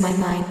my mind.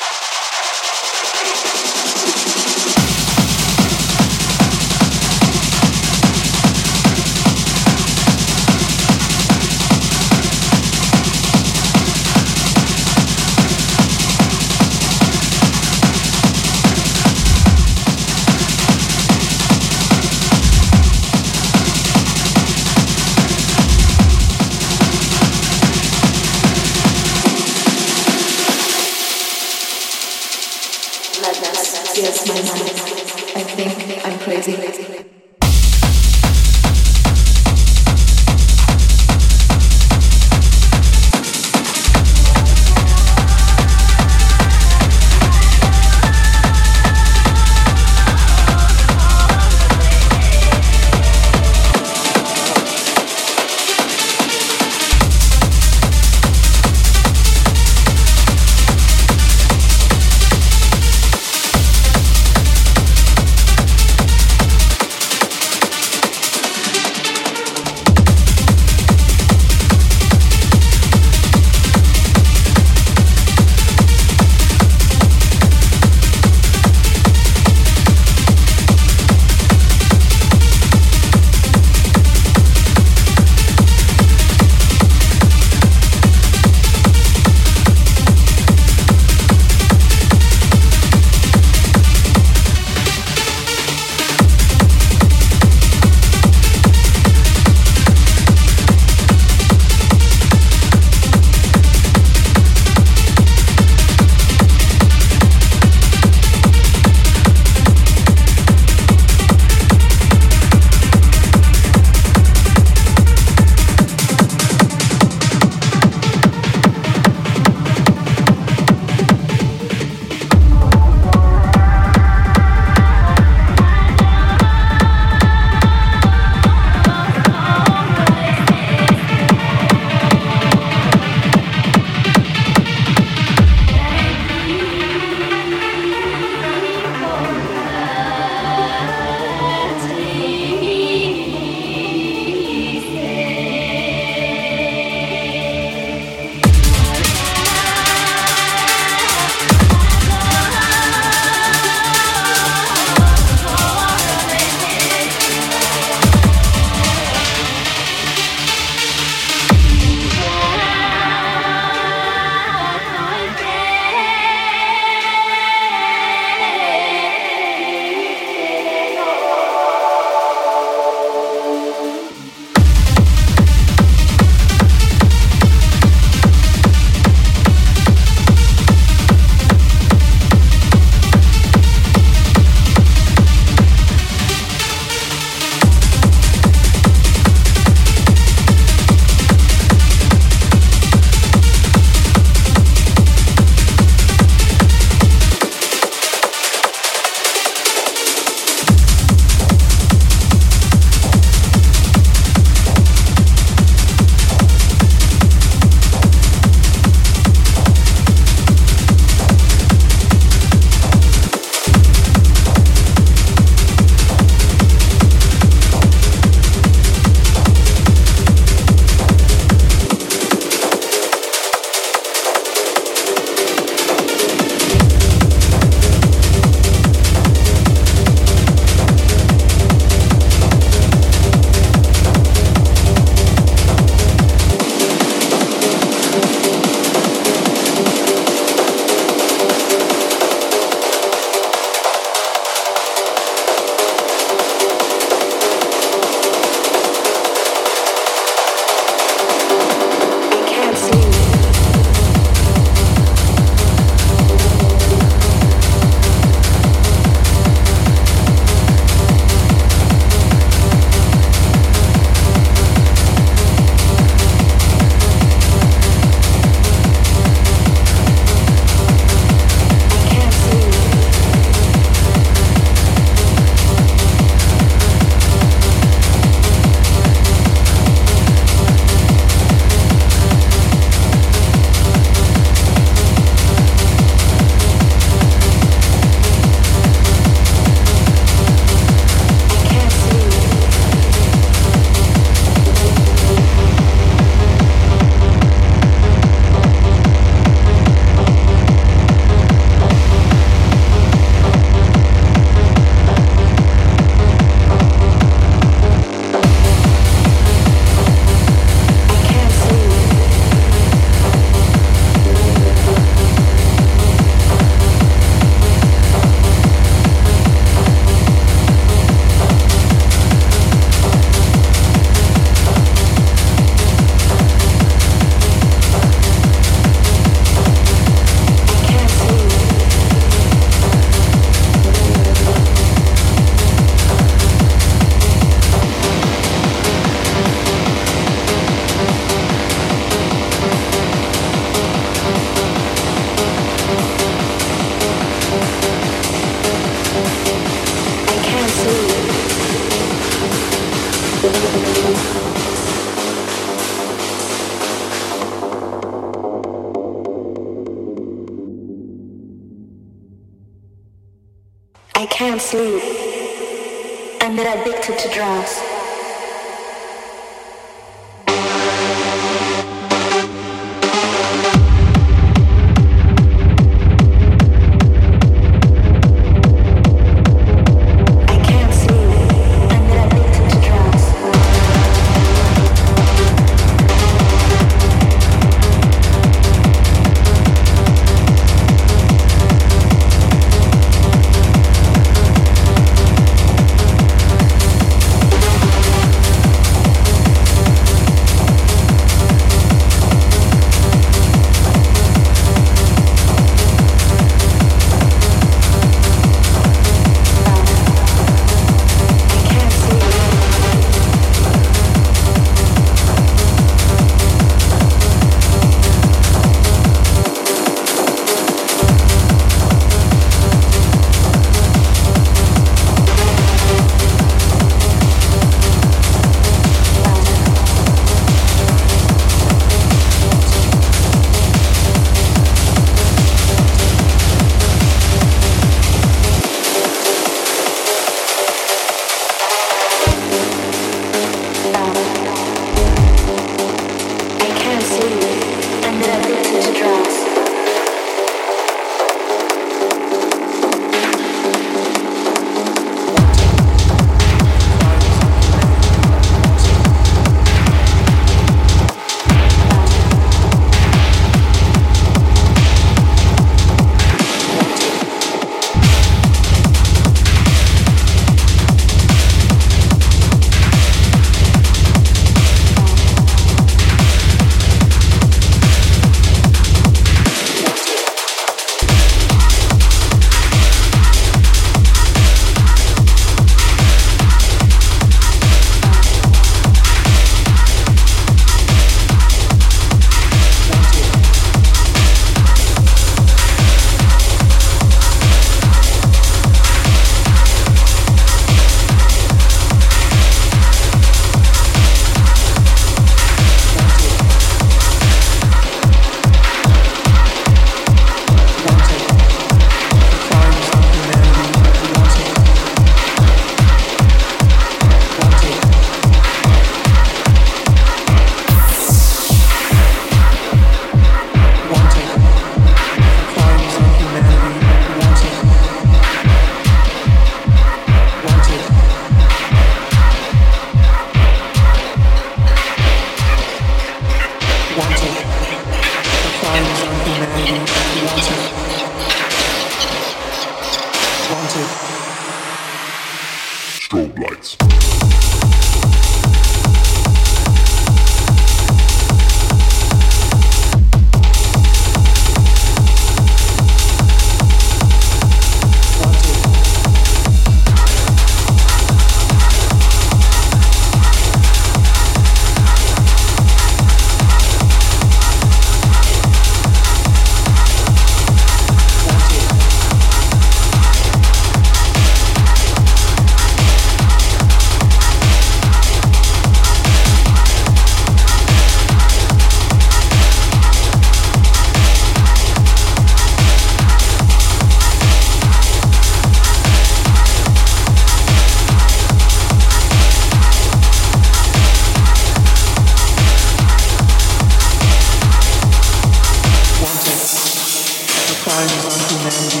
values on humanity.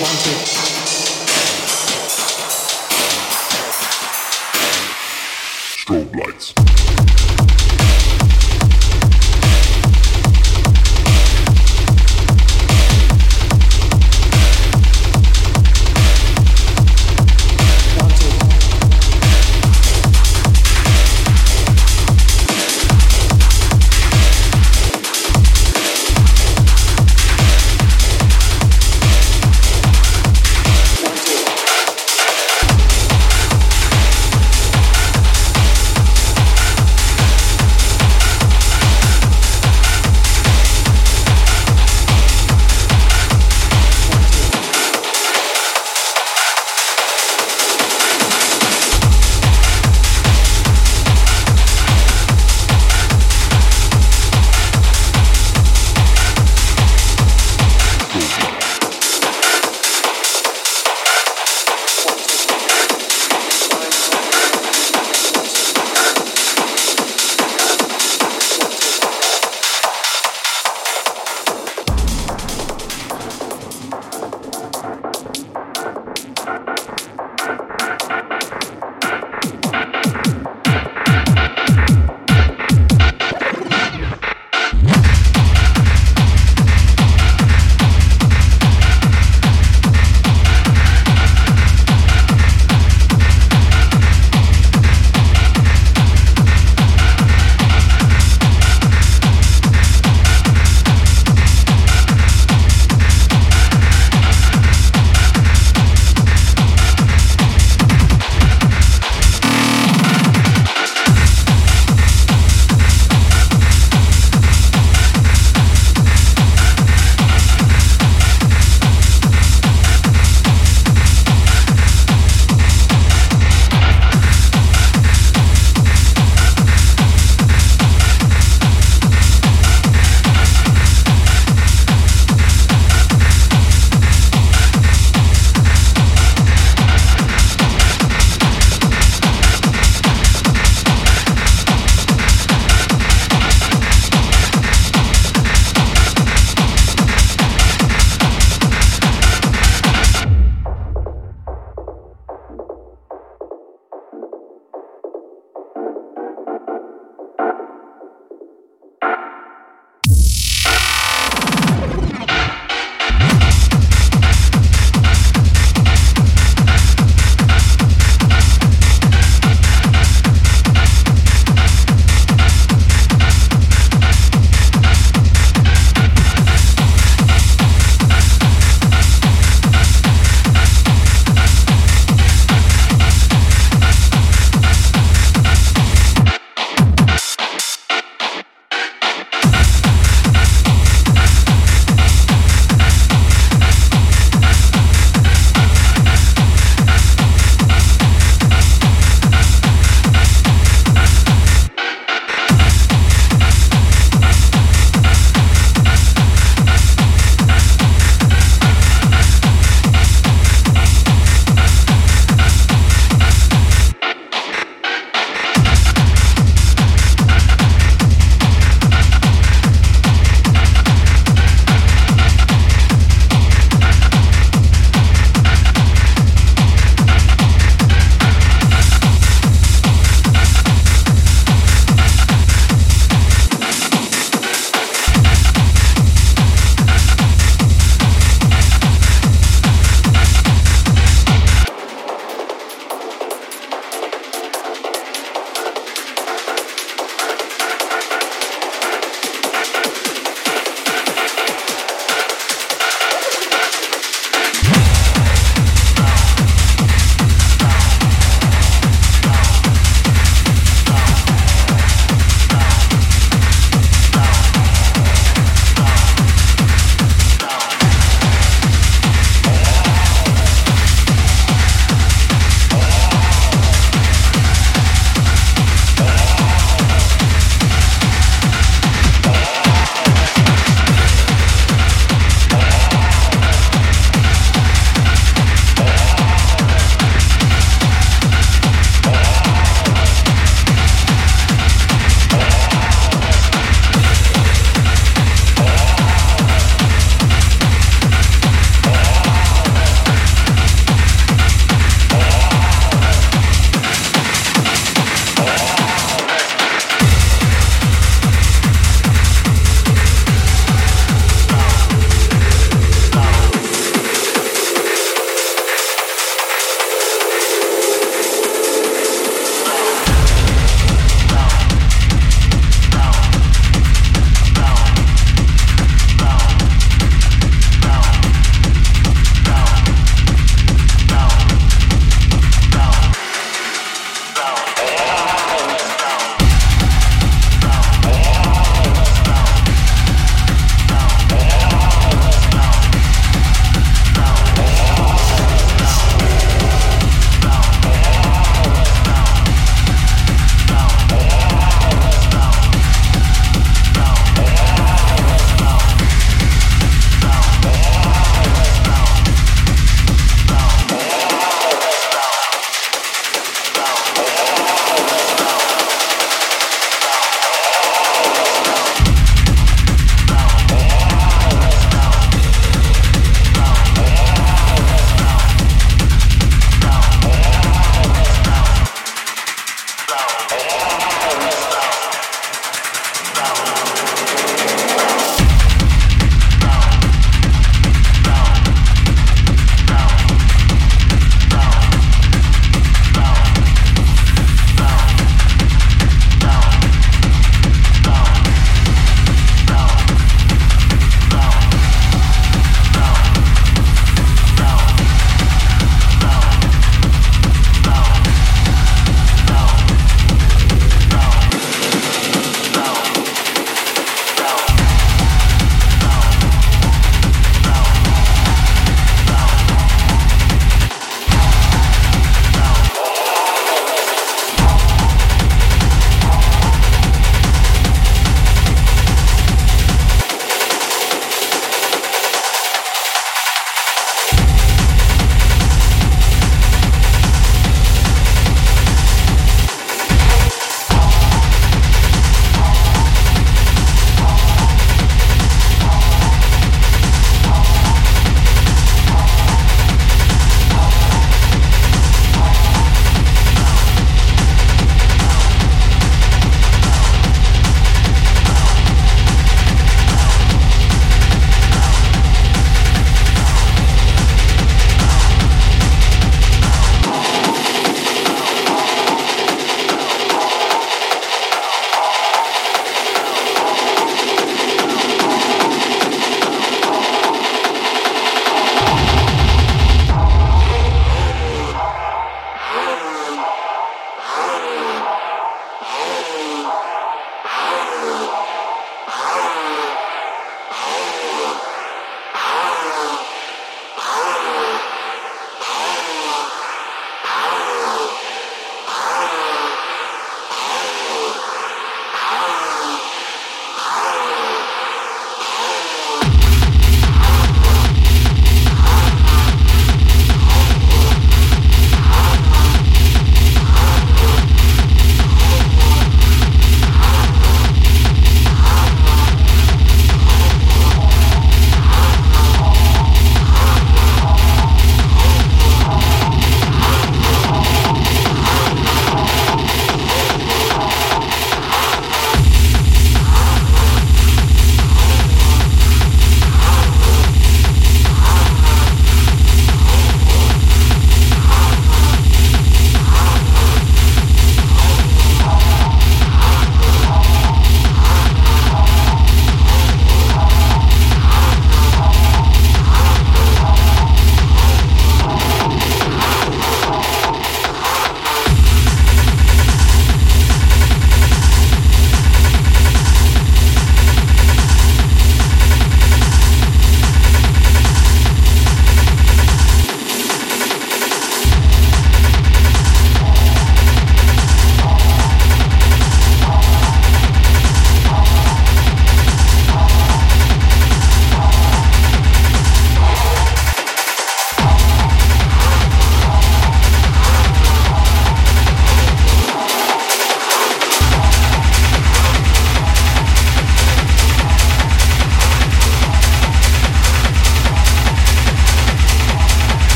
Want it.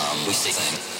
um, we sing.